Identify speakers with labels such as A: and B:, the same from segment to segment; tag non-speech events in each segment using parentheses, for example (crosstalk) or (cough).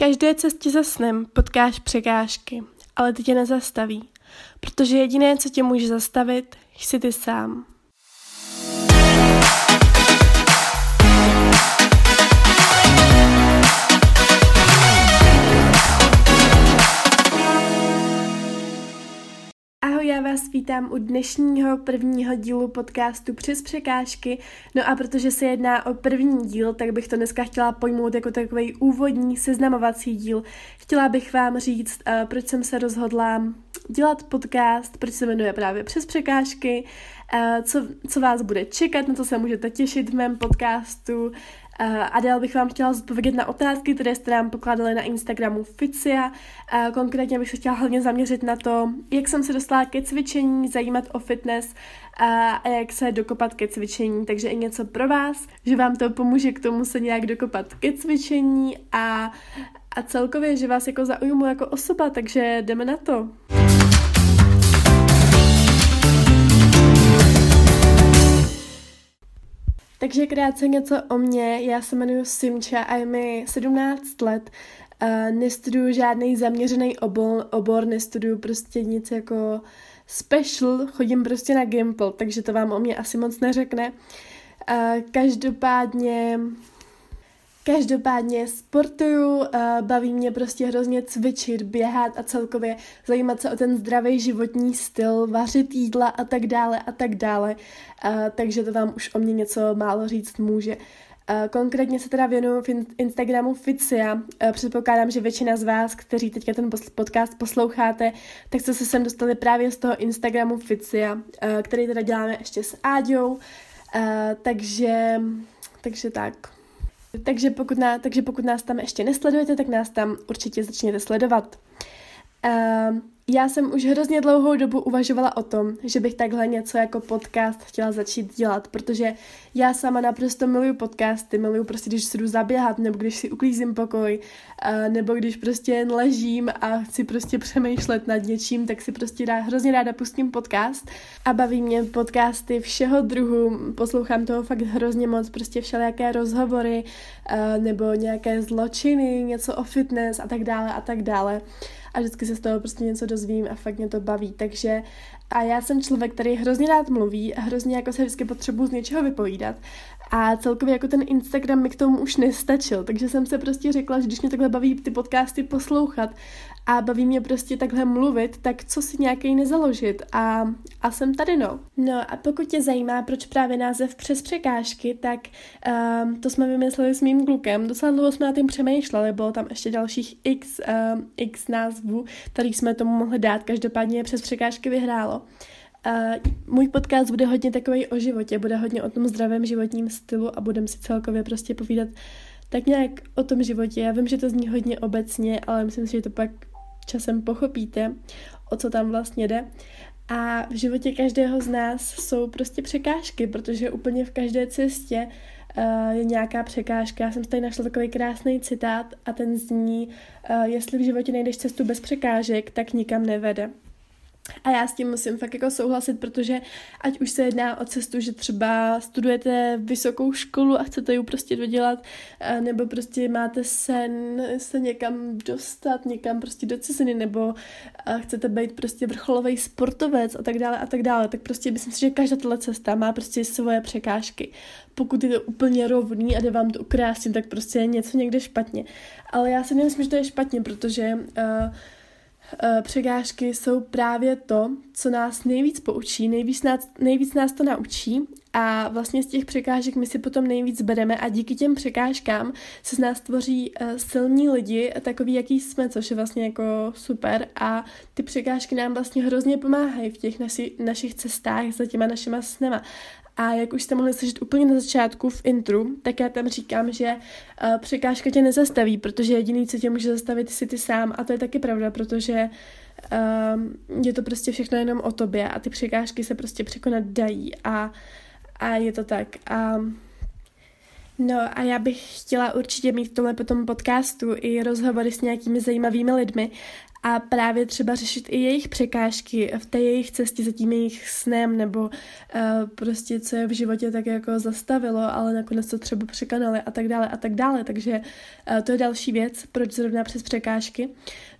A: každé cestě za snem potkáš překážky, ale ty tě nezastaví, protože jediné, co tě může zastavit, jsi ty sám. Vítám u dnešního prvního dílu podcastu Přes překážky. No a protože se jedná o první díl, tak bych to dneska chtěla pojmout jako takový úvodní seznamovací díl. Chtěla bych vám říct, uh, proč jsem se rozhodla dělat podcast, proč se jmenuje právě Přes překážky, uh, co, co vás bude čekat, na co se můžete těšit v mém podcastu, a dál bych vám chtěla zodpovědět na otázky, které jste nám pokládali na Instagramu Ficia. Konkrétně bych se chtěla hlavně zaměřit na to, jak jsem se dostala ke cvičení, zajímat o fitness a jak se dokopat ke cvičení. Takže i něco pro vás, že vám to pomůže k tomu se nějak dokopat ke cvičení a, a celkově, že vás jako zaujmu jako osoba, takže jdeme na to. Takže krátce něco o mně. Já se jmenuji Simča a je mi 17 let. Uh, nestuduju žádný zaměřený obor, obor, nestuduju prostě nic jako special, chodím prostě na Gimple, takže to vám o mě asi moc neřekne. Uh, každopádně Každopádně sportuju, eh, baví mě prostě hrozně cvičit, běhat a celkově zajímat se o ten zdravý životní styl, vařit jídla a tak dále a tak dále. Eh, takže to vám už o mě něco málo říct může. Eh, konkrétně se teda věnuju v Instagramu Ficia. Předpokládám, že většina z vás, kteří teďka ten podcast posloucháte, tak jste se sem dostali právě z toho Instagramu Ficia, který teda děláme ještě s Áďou. Takže, takže tak. Takže pokud, ná, takže pokud nás tam ještě nesledujete, tak nás tam určitě začněte sledovat. Uh, já jsem už hrozně dlouhou dobu uvažovala o tom, že bych takhle něco jako podcast chtěla začít dělat, protože já sama naprosto miluju podcasty, miluju prostě, když si jdu zaběhat, nebo když si uklízím pokoj, nebo když prostě jen ležím a chci prostě přemýšlet nad něčím, tak si prostě dá, hrozně ráda pustím podcast a baví mě podcasty všeho druhu, poslouchám toho fakt hrozně moc, prostě všelijaké rozhovory, nebo nějaké zločiny, něco o fitness a tak dále a tak dále a vždycky se z toho prostě něco dozvím a fakt mě to baví. Takže a já jsem člověk, který hrozně rád mluví a hrozně jako se vždycky potřebuji z něčeho vypovídat. A celkově jako ten Instagram mi k tomu už nestačil, takže jsem se prostě řekla, že když mě takhle baví ty podcasty poslouchat a baví mě prostě takhle mluvit, tak co si nějaký nezaložit a, a jsem tady no. No a pokud tě zajímá, proč právě název přes překážky, tak um, to jsme vymysleli s mým klukem. Docela dlouho jsme na tím přemýšleli, bylo tam ještě dalších x, um, x názvů, který jsme tomu mohli dát, každopádně přes překážky vyhrálo. Uh, můj podcast bude hodně takový o životě, bude hodně o tom zdravém životním stylu a budeme si celkově prostě povídat tak nějak o tom životě. Já vím, že to zní hodně obecně, ale myslím si, že to pak časem pochopíte, o co tam vlastně jde. A v životě každého z nás jsou prostě překážky, protože úplně v každé cestě uh, je nějaká překážka. Já jsem tady našla takový krásný citát a ten zní, uh, jestli v životě nejdeš cestu bez překážek, tak nikam nevede. A já s tím musím fakt jako souhlasit, protože ať už se jedná o cestu, že třeba studujete vysokou školu a chcete ji prostě dodělat, eh, nebo prostě máte sen se někam dostat, někam prostě do ciziny, nebo eh, chcete být prostě vrcholový sportovec a tak dále a tak dále, tak prostě myslím si, že každá tato cesta má prostě svoje překážky. Pokud je to úplně rovný a jde vám to ukrásně, tak prostě je něco někde špatně. Ale já si nemyslím, že to je špatně, protože uh, překážky jsou právě to, co nás nejvíc poučí, nejvíc nás, nejvíc nás to naučí a vlastně z těch překážek my si potom nejvíc bereme a díky těm překážkám se z nás tvoří uh, silní lidi, takový, jaký jsme, což je vlastně jako super a ty překážky nám vlastně hrozně pomáhají v těch naši, našich cestách za těma našima snema. A jak už jste mohli slyšet úplně na začátku v intru, tak já tam říkám, že uh, překážka tě nezastaví, protože jediný, co tě může zastavit, jsi ty sám. A to je taky pravda, protože uh, je to prostě všechno jenom o tobě a ty překážky se prostě překonat dají a, a je to tak. A No a já bych chtěla určitě mít v tomhle potom podcastu i rozhovory s nějakými zajímavými lidmi a právě třeba řešit i jejich překážky v té jejich cestě za tím jejich snem nebo uh, prostě co je v životě tak jako zastavilo, ale nakonec to třeba překonali a tak dále a tak dále. Takže uh, to je další věc, proč zrovna přes překážky.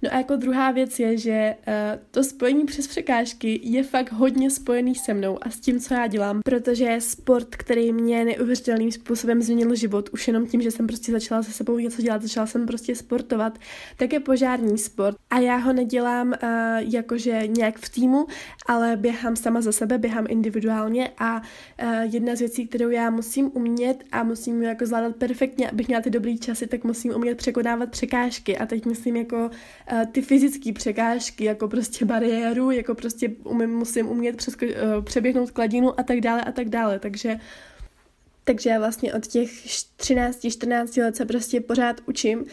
A: No a jako druhá věc je, že uh, to spojení přes překážky je fakt hodně spojený se mnou a s tím, co já dělám, protože je sport, který mě neuvěřitelným způsobem změnil život, už jenom tím, že jsem prostě začala se sebou něco dělat, začala jsem prostě sportovat, tak je požární sport. A já ho nedělám uh, jakože nějak v týmu, ale běhám sama za sebe, běhám individuálně a uh, jedna z věcí, kterou já musím umět a musím jako zvládat perfektně, abych měla ty dobrý časy, tak musím umět překonávat překážky. A teď myslím jako uh, ty fyzické překážky, jako prostě bariéru, jako prostě umím, musím umět přesko- uh, přeběhnout kladinu a tak dále a tak dále, takže takže já vlastně od těch 13-14 let se prostě pořád učím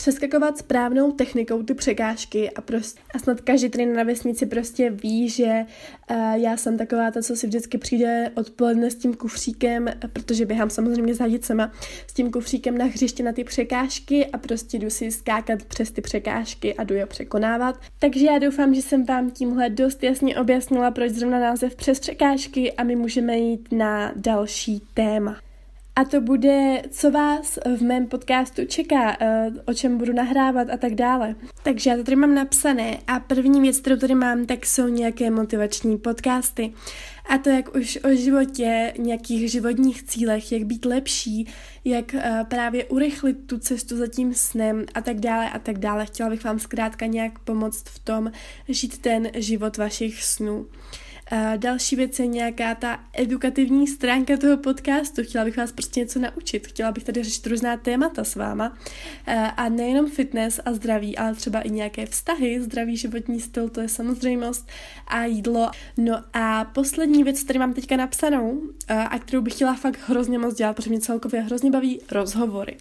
A: přeskakovat správnou technikou ty překážky a, prostě, a snad každý trenér na vesnici prostě ví, že uh, já jsem taková ta, co si vždycky přijde odpoledne s tím kufříkem, protože běhám samozřejmě s hadicema, s tím kufříkem na hřiště na ty překážky a prostě jdu si skákat přes ty překážky a jdu je překonávat. Takže já doufám, že jsem vám tímhle dost jasně objasnila, proč zrovna název přes překážky a my můžeme jít na další téma. A to bude, co vás v mém podcastu čeká, eh, o čem budu nahrávat a tak dále. Takže já to tady mám napsané a první věc, kterou tady mám, tak jsou nějaké motivační podcasty. A to jak už o životě, nějakých životních cílech, jak být lepší, jak uh, právě urychlit tu cestu za tím snem a tak dále a tak dále. Chtěla bych vám zkrátka nějak pomoct v tom žít ten život vašich snů. Další věc je nějaká ta edukativní stránka toho podcastu. Chtěla bych vás prostě něco naučit. Chtěla bych tady řešit různá témata s váma. A nejenom fitness a zdraví, ale třeba i nějaké vztahy, zdravý životní styl, to je samozřejmost a jídlo. No a poslední věc, kterou mám teďka napsanou a kterou bych chtěla fakt hrozně moc dělat, protože mě celkově hrozně baví rozhovory.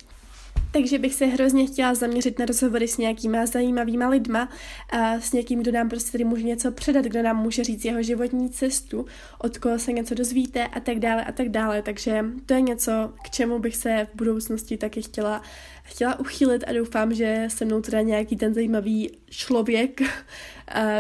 A: Takže bych se hrozně chtěla zaměřit na rozhovory s nějakýma zajímavýma lidma, a s někým, kdo nám prostě tady může něco předat, kdo nám může říct jeho životní cestu, od koho se něco dozvíte a tak dále a tak dále. Takže to je něco, k čemu bych se v budoucnosti taky chtěla chtěla uchylit a doufám, že se mnou teda nějaký ten zajímavý člověk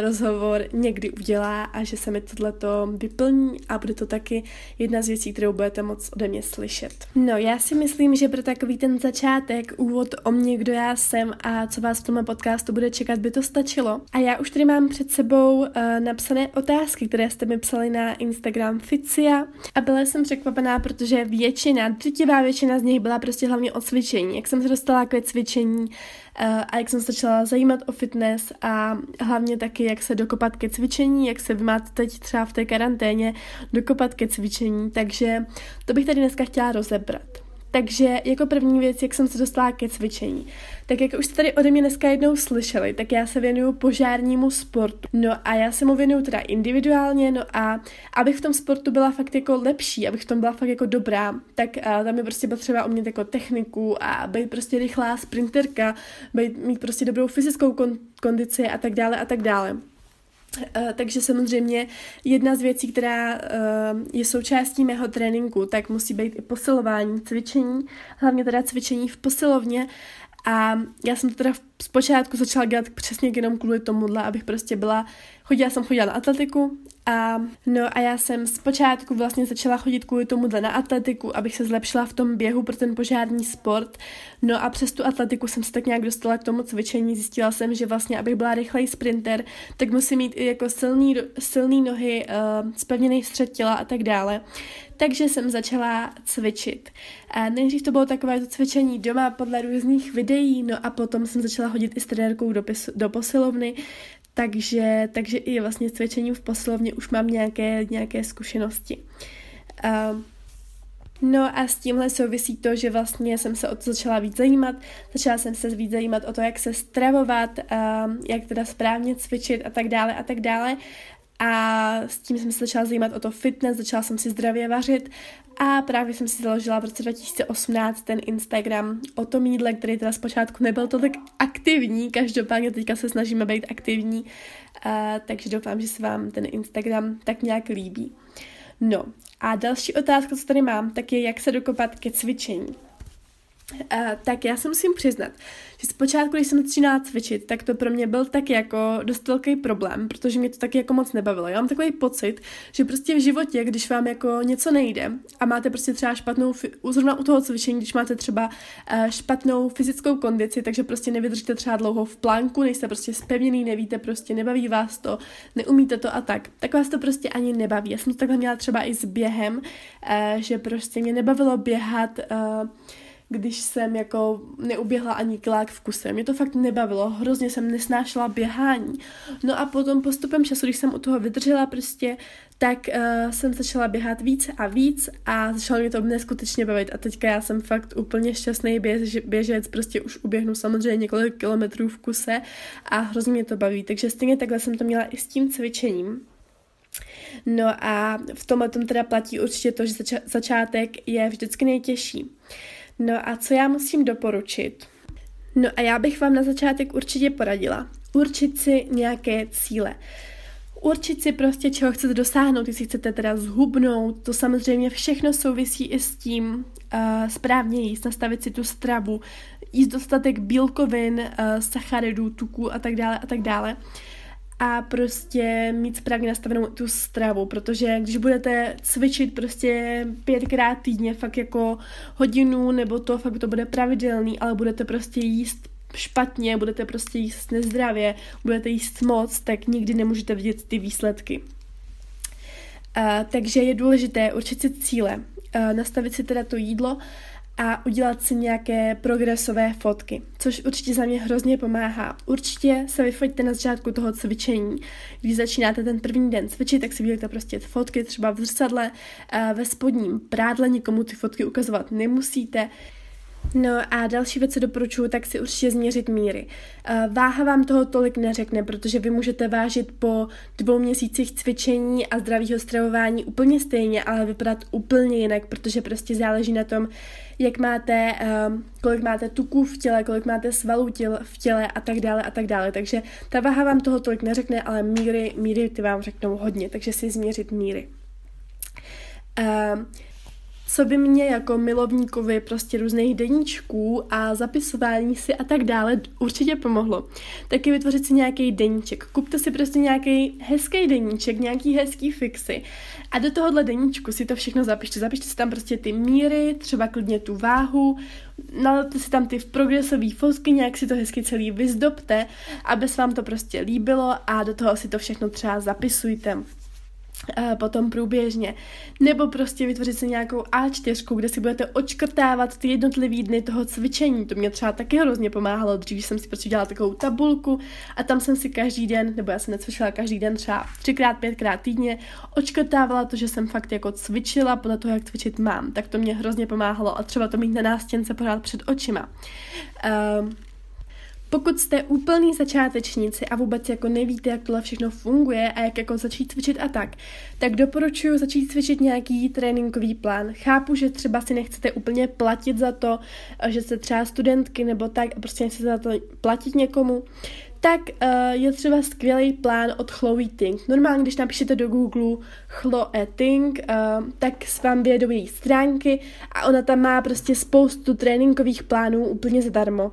A: rozhovor někdy udělá a že se mi tohleto vyplní a bude to taky jedna z věcí, kterou budete moc ode mě slyšet. No, já si myslím, že pro takový ten začátek, úvod o mě, kdo já jsem a co vás v tomhle podcastu bude čekat, by to stačilo. A já už tady mám před sebou uh, napsané otázky, které jste mi psali na Instagram Ficia a byla jsem překvapená, protože většina, drtivá většina z nich byla prostě hlavně o cvičení. Jak jsem se dostala k cvičení, a jak jsem se začala zajímat o fitness a hlavně taky, jak se dokopat ke cvičení, jak se vy máte teď třeba v té karanténě dokopat ke cvičení, takže to bych tady dneska chtěla rozebrat. Takže jako první věc, jak jsem se dostala ke cvičení. Tak jak už jste tady ode mě dneska jednou slyšeli, tak já se věnuju požárnímu sportu. No a já se mu věnuju teda individuálně, no a abych v tom sportu byla fakt jako lepší, abych v tom byla fakt jako dobrá, tak a, tam je prostě potřeba umět jako techniku a být prostě rychlá sprinterka, být, mít prostě dobrou fyzickou kon- kondici a tak dále a tak dále. Uh, takže samozřejmě jedna z věcí, která uh, je součástí mého tréninku, tak musí být i posilování, cvičení, hlavně teda cvičení v posilovně. A já jsem to teda zpočátku začala dělat přesně jenom kvůli tomuhle, abych prostě byla, chodila jsem chodila na atletiku a no a já jsem zpočátku vlastně začala chodit kvůli tomuhle na atletiku, abych se zlepšila v tom běhu pro ten požární sport. No a přes tu atletiku jsem se tak nějak dostala k tomu cvičení, zjistila jsem, že vlastně, abych byla rychlej sprinter, tak musím mít i jako silný, silný nohy, uh, spevněný střed těla a tak dále. Takže jsem začala cvičit. A nejdřív to bylo takové to cvičení doma podle různých videí, no a potom jsem začala hodit i s trenérkou do, pis, do posilovny, takže, takže i vlastně s cvičením v posilovně už mám nějaké, nějaké zkušenosti. Uh, No a s tímhle souvisí to, že vlastně jsem se o to začala víc zajímat. Začala jsem se víc zajímat o to, jak se stravovat, jak teda správně cvičit a tak dále a tak dále. A s tím jsem se začala zajímat o to fitness, začala jsem si zdravě vařit a právě jsem si založila v roce 2018 ten Instagram o tom jídle, který teda zpočátku nebyl to tak aktivní, každopádně teďka se snažíme být aktivní, uh, takže doufám, že se vám ten Instagram tak nějak líbí. No a další otázka, co tady mám, tak je, jak se dokopat ke cvičení. Uh, tak já se musím přiznat, že zpočátku, když jsem začínala cvičit, tak to pro mě byl tak jako dost velký problém, protože mě to taky jako moc nebavilo. Já mám takový pocit, že prostě v životě, když vám jako něco nejde a máte prostě třeba špatnou, zrovna u toho cvičení, když máte třeba uh, špatnou fyzickou kondici, takže prostě nevydržíte třeba dlouho v plánku, nejste prostě spevněný, nevíte prostě, nebaví vás to, neumíte to a tak, tak vás to prostě ani nebaví. Já jsem to takhle měla třeba i s během, uh, že prostě mě nebavilo běhat uh, když jsem jako neuběhla ani kilák v kuse. Mě to fakt nebavilo, hrozně jsem nesnášela běhání. No a potom postupem času, když jsem u toho vydržela prostě, tak uh, jsem začala běhat víc a víc a začalo mě to neskutečně bavit a teďka já jsem fakt úplně šťastný běž, běžec, prostě už uběhnu samozřejmě několik kilometrů v kuse a hrozně mě to baví, takže stejně takhle jsem to měla i s tím cvičením. No a v tomhle tom teda platí určitě to, že zača- začátek je vždycky nejtěžší. No a co já musím doporučit? No a já bych vám na začátek určitě poradila. Určit si nějaké cíle. Určit si prostě, čeho chcete dosáhnout, jestli chcete teda zhubnout, to samozřejmě všechno souvisí i s tím uh, správně jíst, nastavit si tu stravu, jíst dostatek bílkovin, uh, sacharidů, tuků a tak dále a tak dále. Uh, a prostě mít správně nastavenou tu stravu, protože když budete cvičit prostě pětkrát týdně, fakt jako hodinu, nebo to fakt to bude pravidelný, ale budete prostě jíst špatně, budete prostě jíst nezdravě, budete jíst moc, tak nikdy nemůžete vidět ty výsledky. Uh, takže je důležité určit si cíle, uh, nastavit si teda to jídlo a udělat si nějaké progresové fotky, což určitě za mě hrozně pomáhá. Určitě se vyfoťte na začátku toho cvičení. Když začínáte ten první den cvičit, tak si vydělíte prostě fotky třeba v zrcadle, eh, ve spodním prádle, nikomu ty fotky ukazovat nemusíte. No a další věc, co doporučuji, tak si určitě změřit míry. Eh, váha vám toho tolik neřekne, protože vy můžete vážit po dvou měsících cvičení a zdravého stravování úplně stejně, ale vypadat úplně jinak, protože prostě záleží na tom, jak máte, um, kolik máte tuků v těle, kolik máte svalů v těle a tak dále a tak dále. Takže ta váha vám toho tolik neřekne, ale míry, míry ty vám řeknou hodně, takže si změřit míry. Um, co by mě jako milovníkovi prostě různých deníčků a zapisování si a tak dále určitě pomohlo, tak je vytvořit si nějaký deníček. Kupte si prostě nějaký hezký deníček, nějaký hezký fixy a do tohohle deníčku si to všechno zapište. Zapište si tam prostě ty míry, třeba klidně tu váhu, nalte si tam ty v progresové fotky, nějak si to hezky celý vyzdobte, aby se vám to prostě líbilo a do toho si to všechno třeba zapisujte potom průběžně. Nebo prostě vytvořit si nějakou A4, kde si budete očkrtávat ty jednotlivé dny toho cvičení. To mě třeba taky hrozně pomáhalo. Dřív jsem si prostě dělala takovou tabulku a tam jsem si každý den, nebo já jsem necvičila každý den třeba třikrát, pětkrát týdně, očkrtávala to, že jsem fakt jako cvičila podle toho, jak cvičit mám. Tak to mě hrozně pomáhalo a třeba to mít na nástěnce pořád před očima. Uh, pokud jste úplný začátečníci a vůbec jako nevíte, jak tohle všechno funguje a jak jako začít cvičit a tak, tak doporučuji začít cvičit nějaký tréninkový plán. Chápu, že třeba si nechcete úplně platit za to, že jste třeba studentky nebo tak a prostě nechcete za to platit někomu, tak uh, je třeba skvělý plán od Chloe Ting. Normálně, když napíšete do Google Chloe Ting, uh, tak s vám vyjedou její stránky a ona tam má prostě spoustu tréninkových plánů úplně zadarmo.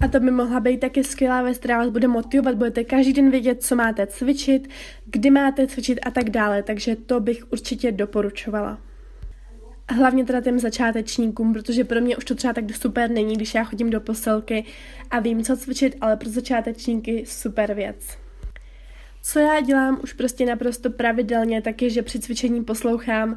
A: A to by mohla být taky skvělá věc, která vás bude motivovat. Budete každý den vědět, co máte cvičit, kdy máte cvičit a tak dále. Takže to bych určitě doporučovala. Hlavně teda těm začátečníkům, protože pro mě už to třeba tak super není, když já chodím do posilky a vím, co cvičit, ale pro začátečníky super věc. Co já dělám už prostě naprosto pravidelně, tak je, že při cvičení poslouchám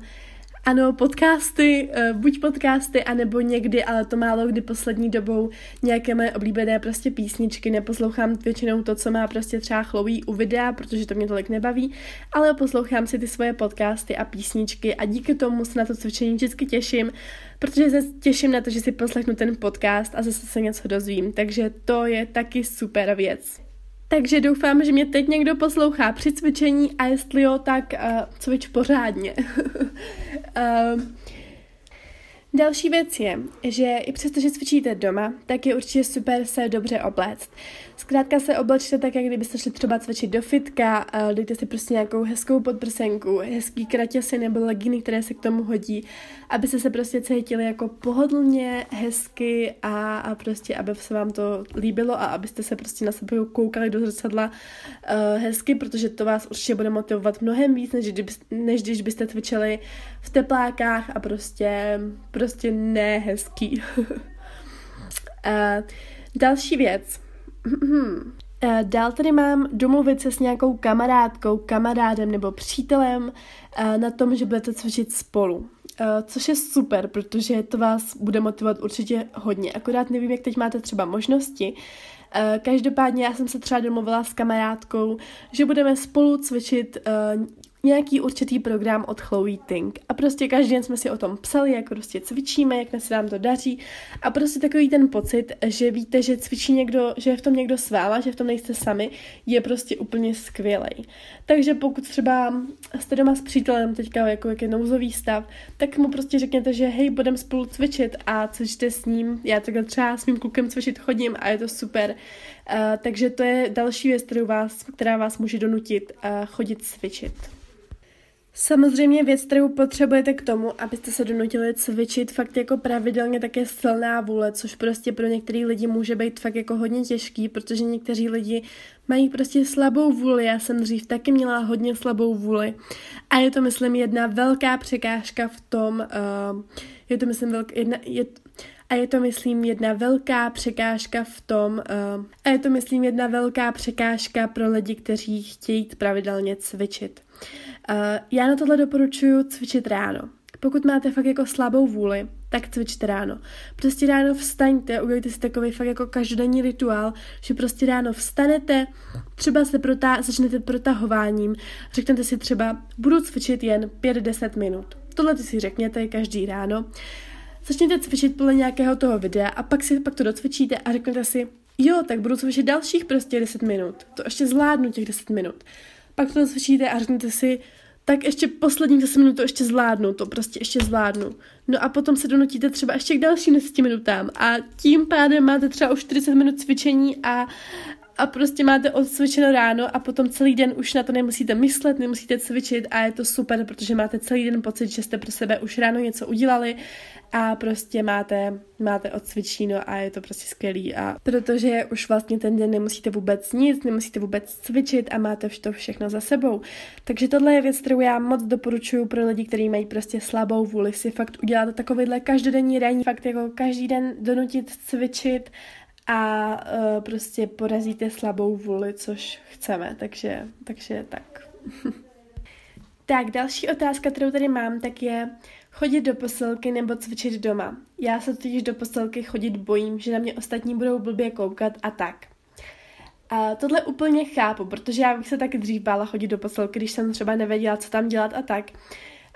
A: ano, podcasty, uh, buď podcasty, anebo někdy, ale to málo kdy poslední dobou nějaké moje oblíbené prostě písničky. Neposlouchám většinou to, co má prostě třeba chlouí u videa, protože to mě tolik nebaví, ale poslouchám si ty svoje podcasty a písničky a díky tomu se na to cvičení vždycky těším, protože se těším na to, že si poslechnu ten podcast a zase se něco dozvím. Takže to je taky super věc. Takže doufám, že mě teď někdo poslouchá při cvičení a jestli jo, tak uh, cvič pořádně. uh, (laughs) Další věc je, že i přesto, že cvičíte doma, tak je určitě super se dobře obléct. Zkrátka se oblečte tak, jak kdybyste šli třeba cvičit do fitka, dejte si prostě nějakou hezkou podprsenku, hezký kratěsy nebo legíny, které se k tomu hodí, abyste se prostě cítili jako pohodlně, hezky a, a prostě, aby se vám to líbilo a abyste se prostě na sebe koukali do zrcadla uh, hezky, protože to vás určitě bude motivovat mnohem víc, než, kdyby, než když byste cvičili v teplákách a prostě, prostě ne hezký. uh, (laughs) další věc. Eh, dál tady mám domluvit se s nějakou kamarádkou, kamarádem nebo přítelem eh, na tom, že budete cvičit spolu. Eh, což je super, protože to vás bude motivovat určitě hodně. Akorát nevím, jak teď máte třeba možnosti. Každopádně já jsem se třeba domluvila s kamarádkou, že budeme spolu cvičit nějaký určitý program od Chloe Ting. A prostě každý den jsme si o tom psali, jak prostě cvičíme, jak se nám to daří. A prostě takový ten pocit, že víte, že cvičí někdo, že je v tom někdo s váma, že v tom nejste sami, je prostě úplně skvělý. Takže pokud třeba jste doma s přítelem teďka jako jak je nouzový stav, tak mu prostě řekněte, že hej, budeme spolu cvičit a cvičte s ním. Já takhle třeba s mým klukem cvičit chodím a je to super. Uh, takže to je další věc, kterou vás, která vás může donutit uh, chodit cvičit. Samozřejmě věc, kterou potřebujete k tomu, abyste se donutili cvičit fakt jako pravidelně, tak je silná vůle, což prostě pro některý lidi může být fakt jako hodně těžký, protože někteří lidi mají prostě slabou vůli. Já jsem dřív taky měla hodně slabou vůli. A je to, myslím, jedna velká překážka v tom, uh, je to, myslím, velk, jedna, je, a je to, myslím, jedna velká překážka v tom, uh, a je to, myslím, jedna velká překážka pro lidi, kteří chtějí pravidelně cvičit. Uh, já na tohle doporučuji cvičit ráno. Pokud máte fakt jako slabou vůli, tak cvičte ráno. Prostě ráno vstaňte, udělejte si takový fakt jako každodenní rituál, že prostě ráno vstanete, třeba se protá- začnete protahováním, řeknete si třeba, budu cvičit jen 5-10 minut. Tohle si řekněte každý ráno. Začněte cvičit podle nějakého toho videa a pak si pak to docvičíte a řeknete si, jo, tak budu cvičit dalších prostě 10 minut. To ještě zvládnu těch 10 minut pak to cvičíte a řeknete si, tak ještě poslední 10 minut to ještě zvládnu, to prostě ještě zvládnu. No a potom se donutíte třeba ještě k dalším 10 minutám a tím pádem máte třeba už 40 minut cvičení a, a prostě máte odcvičeno ráno a potom celý den už na to nemusíte myslet, nemusíte cvičit a je to super, protože máte celý den pocit, že jste pro sebe už ráno něco udělali a prostě máte, máte odcvičíno a je to prostě skvělý a protože už vlastně ten den nemusíte vůbec nic, nemusíte vůbec cvičit a máte to všechno za sebou. Takže tohle je věc, kterou já moc doporučuji pro lidi, kteří mají prostě slabou vůli si fakt udělat takovýhle každodenní ranní, fakt jako každý den donutit cvičit a uh, prostě porazíte slabou vůli, což chceme, takže, takže tak. (laughs) tak, další otázka, kterou tady mám, tak je chodit do posilky nebo cvičit doma. Já se totiž do posilky chodit bojím, že na mě ostatní budou blbě koukat a tak. A tohle úplně chápu, protože já bych se taky dřív bála chodit do posilky, když jsem třeba nevěděla, co tam dělat a tak.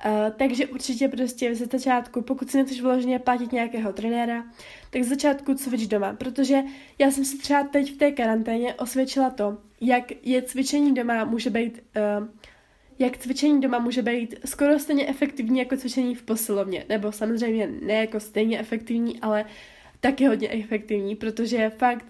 A: Uh, takže určitě prostě v začátku, pokud si nechceš vloženě platit nějakého trenéra, tak z začátku cvič doma, protože já jsem si třeba teď v té karanténě osvědčila to, jak je cvičení doma může být, uh, jak cvičení doma může být skoro stejně efektivní jako cvičení v posilovně, nebo samozřejmě ne jako stejně efektivní, ale taky hodně efektivní, protože fakt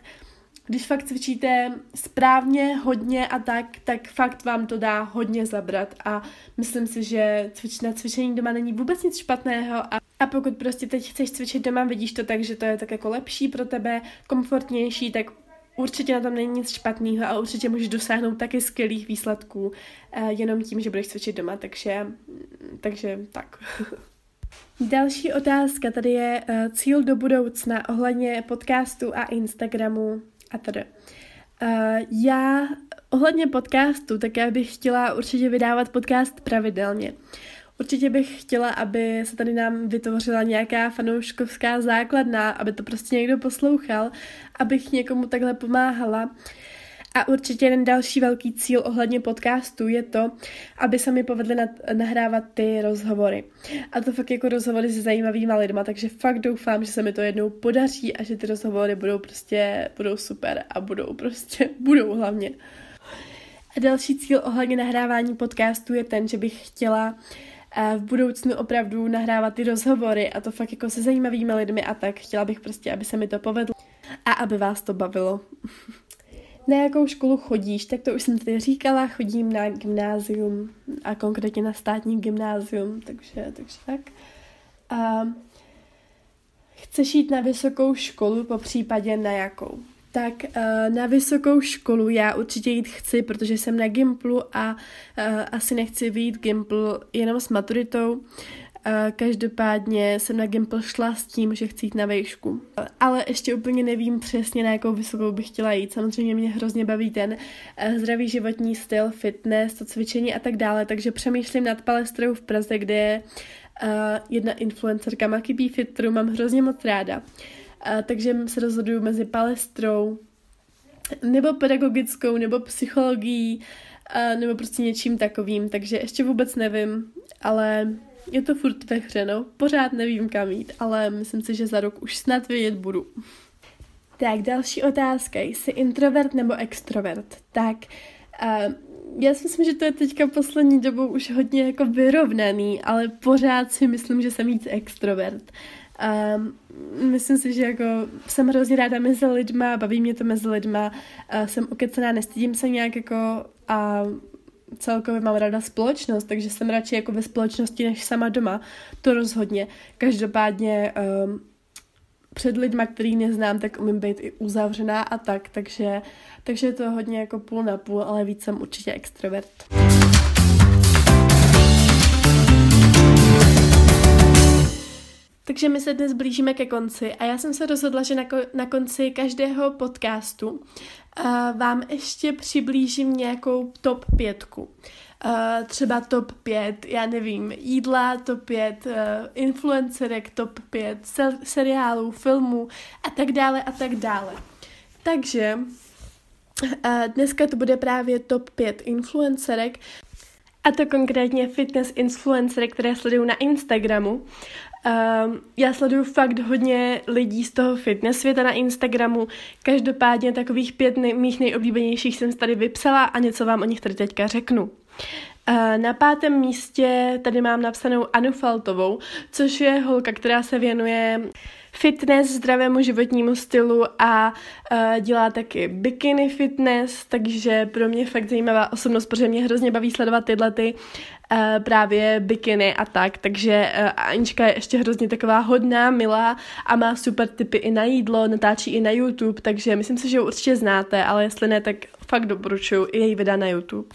A: když fakt cvičíte správně, hodně a tak, tak fakt vám to dá hodně zabrat. A myslím si, že cvič na cvičení doma není vůbec nic špatného. A, a pokud prostě teď chceš cvičit doma, vidíš to tak, že to je tak jako lepší pro tebe, komfortnější, tak určitě na tom není nic špatného a určitě můžeš dosáhnout taky skvělých výsledků uh, jenom tím, že budeš cvičit doma, takže, takže tak. (laughs) Další otázka tady je uh, cíl do budoucna ohledně podcastu a Instagramu a tedy. Uh, já ohledně podcastu, tak já bych chtěla určitě vydávat podcast pravidelně. Určitě bych chtěla, aby se tady nám vytvořila nějaká fanouškovská základna, aby to prostě někdo poslouchal, abych někomu takhle pomáhala. A určitě jeden další velký cíl ohledně podcastu je to, aby se mi povedly nahrávat ty rozhovory. A to fakt jako rozhovory se zajímavýma lidma, takže fakt doufám, že se mi to jednou podaří a že ty rozhovory budou prostě, budou super a budou prostě, (laughs) budou hlavně. A další cíl ohledně nahrávání podcastu je ten, že bych chtěla v budoucnu opravdu nahrávat ty rozhovory a to fakt jako se zajímavými lidmi a tak. Chtěla bych prostě, aby se mi to povedlo a aby vás to bavilo. (laughs) na jakou školu chodíš, tak to už jsem tady říkala, chodím na gymnázium a konkrétně na státní gymnázium, takže, takže tak. A chceš jít na vysokou školu, po případě na jakou? Tak uh, na vysokou školu já určitě jít chci, protože jsem na Gimplu a uh, asi nechci vyjít Gimpl jenom s maturitou. Každopádně jsem na Gimple šla s tím, že chci jít na vejšku. Ale ještě úplně nevím přesně, na jakou vysokou bych chtěla jít. Samozřejmě mě hrozně baví ten eh, zdravý životní styl, fitness, to cvičení a tak dále, takže přemýšlím nad palestrou v Praze, kde je uh, jedna influencerka Maki B Fit, kterou mám hrozně moc ráda. Uh, takže se rozhoduju mezi palestrou, nebo pedagogickou, nebo psychologií, nebo prostě něčím takovým, takže ještě vůbec nevím, ale je to furt ve hře, no. Pořád nevím, kam jít, ale myslím si, že za rok už snad vědět budu. Tak, další otázka. Jsi introvert nebo extrovert? Tak, uh, já si myslím, že to je teďka poslední dobou už hodně jako vyrovnaný, ale pořád si myslím, že jsem víc extrovert. Um, myslím si, že jako jsem hrozně ráda mezi lidma, baví mě to mezi lidma, uh, jsem ukecená, nestydím se nějak jako a celkově mám ráda společnost, takže jsem radši jako ve společnosti než sama doma. To rozhodně. Každopádně um, před lidma, který neznám, tak umím být i uzavřená a tak, takže, takže je to hodně jako půl na půl, ale víc jsem určitě extrovert. Takže my se dnes blížíme ke konci a já jsem se rozhodla, že na, ko- na konci každého podcastu uh, vám ještě přiblížím nějakou top pětku. Uh, třeba top 5, já nevím, jídla, top 5, uh, influencerek, top 5, se- seriálů, filmů a tak dále a tak dále. Takže uh, dneska to bude právě top 5 influencerek, a to konkrétně fitness influencery, které sleduju na Instagramu. Um, já sleduju fakt hodně lidí z toho fitness světa na Instagramu. Každopádně takových pět nej- mých nejoblíbenějších jsem tady vypsala a něco vám o nich tady teďka řeknu. Uh, na pátém místě tady mám napsanou Anu Faltovou, což je holka, která se věnuje fitness, zdravému životnímu stylu a uh, dělá taky bikini fitness, takže pro mě fakt zajímavá osobnost, protože mě hrozně baví sledovat tyhle ty uh, právě bikiny a tak, takže uh, Anička je ještě hrozně taková hodná, milá a má super tipy i na jídlo, natáčí i na YouTube, takže myslím si, že ho určitě znáte, ale jestli ne, tak fakt doporučuji i její videa na YouTube.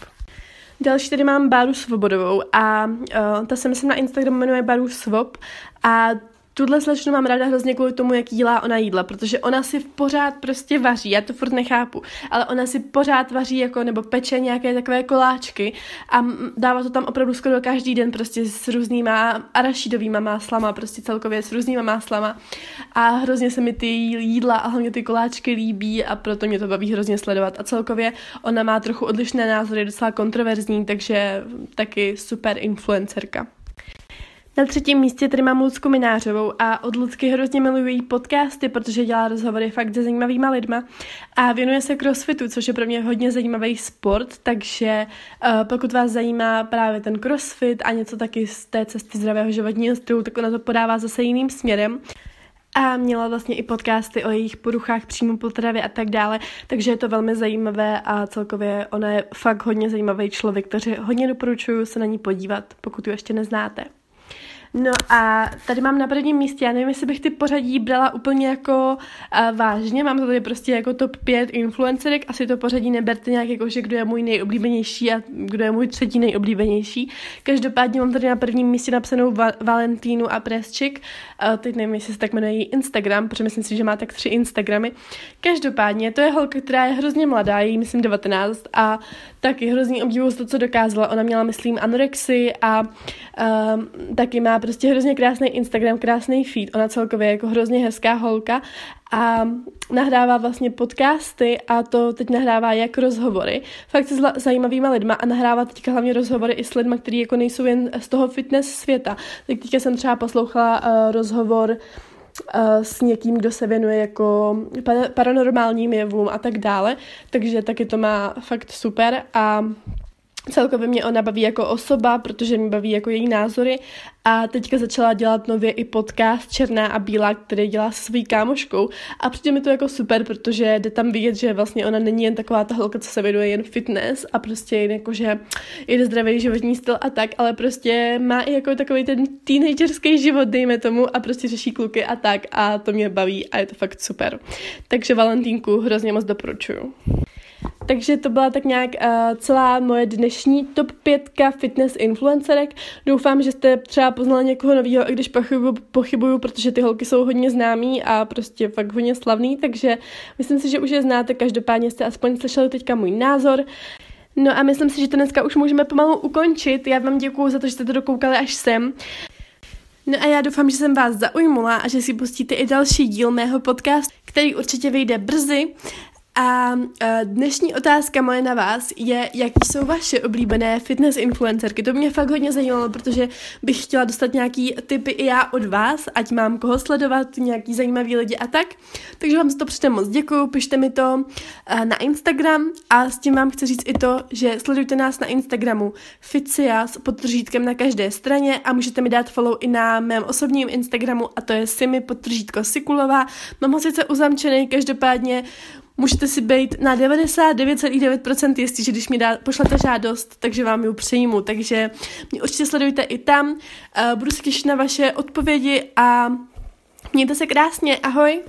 A: Další tady mám Báru Svobodovou a uh, ta se myslím na Instagramu jmenuje Baru Svob a Tuhle slečnu mám ráda hrozně kvůli tomu, jak jílá ona jídla, protože ona si pořád prostě vaří, já to furt nechápu, ale ona si pořád vaří jako, nebo peče nějaké takové koláčky a dává to tam opravdu skoro každý den prostě s různýma arašidovýma máslama, prostě celkově s různýma máslama a hrozně se mi ty jídla a hlavně ty koláčky líbí a proto mě to baví hrozně sledovat a celkově ona má trochu odlišné názory, docela kontroverzní, takže taky super influencerka. Na třetím místě tady mám Lucku Minářovou a od Lucky hrozně miluji její podcasty, protože dělá rozhovory fakt se zajímavýma lidma a věnuje se crossfitu, což je pro mě hodně zajímavý sport, takže uh, pokud vás zajímá právě ten crossfit a něco taky z té cesty zdravého životního stylu, tak ona to podává zase jiným směrem a měla vlastně i podcasty o jejich poruchách příjmu potravy a tak dále, takže je to velmi zajímavé a celkově ona je fakt hodně zajímavý člověk, takže hodně doporučuji se na ní podívat, pokud ji ještě neznáte. No a tady mám na prvním místě, já nevím, jestli bych ty pořadí brala úplně jako uh, vážně, mám to tady prostě jako top 5 influencerek, asi to pořadí neberte nějak jako, že kdo je můj nejoblíbenější a kdo je můj třetí nejoblíbenější. Každopádně mám tady na prvním místě napsanou Va- Valentínu a Presčik, uh, teď nevím, jestli se tak jmenuje její Instagram, protože myslím si, že má tak tři Instagramy. Každopádně to je holka, která je hrozně mladá, jí myslím 19 a taky hrozně obdivuju to, co dokázala. Ona měla, myslím, anorexii a uh, taky má prostě hrozně krásný Instagram, krásný feed, ona celkově je jako hrozně hezká holka a nahrává vlastně podcasty a to teď nahrává jak rozhovory, fakt se zajímavýma lidma a nahrává teďka hlavně rozhovory i s lidma, kteří jako nejsou jen z toho fitness světa. Tak teďka jsem třeba poslouchala uh, rozhovor uh, s někým, kdo se věnuje jako paranormálním jevům a tak dále, takže taky to má fakt super a Celkově mě ona baví jako osoba, protože mě baví jako její názory a teďka začala dělat nově i podcast Černá a Bílá, který dělá se svojí kámoškou a přijde mi to jako super, protože jde tam vidět, že vlastně ona není jen taková ta holka, co se věnuje jen fitness a prostě jen jako, že jde zdravý životní styl a tak, ale prostě má i jako takový ten teenagerský život, dejme tomu, a prostě řeší kluky a tak a to mě baví a je to fakt super. Takže Valentínku hrozně moc doporučuju. Takže to byla tak nějak uh, celá moje dnešní top 5 fitness influencerek. Doufám, že jste třeba poznali někoho nového, i když pochybuju, pochybuju, protože ty holky jsou hodně známý a prostě fakt hodně slavný, takže myslím si, že už je znáte, každopádně jste aspoň slyšeli teďka můj názor. No a myslím si, že to dneska už můžeme pomalu ukončit. Já vám děkuju za to, že jste to dokoukali až sem. No a já doufám, že jsem vás zaujmula a že si pustíte i další díl mého podcastu, který určitě vyjde brzy. A dnešní otázka moje na vás je, jaký jsou vaše oblíbené fitness influencerky. To mě fakt hodně zajímalo, protože bych chtěla dostat nějaký tipy i já od vás, ať mám koho sledovat, nějaký zajímavý lidi a tak. Takže vám za to předem moc děkuju, pište mi to na Instagram a s tím vám chci říct i to, že sledujte nás na Instagramu Ficia s podtržítkem na každé straně a můžete mi dát follow i na mém osobním Instagramu a to je Simi podtržítko Sikulová. Mám ho sice uzamčený, každopádně můžete si být na 99,9% jistí, že když mi dá, pošlete žádost, takže vám ji přijmu. Takže mě určitě sledujte i tam. Uh, budu se těšit na vaše odpovědi a mějte se krásně. Ahoj!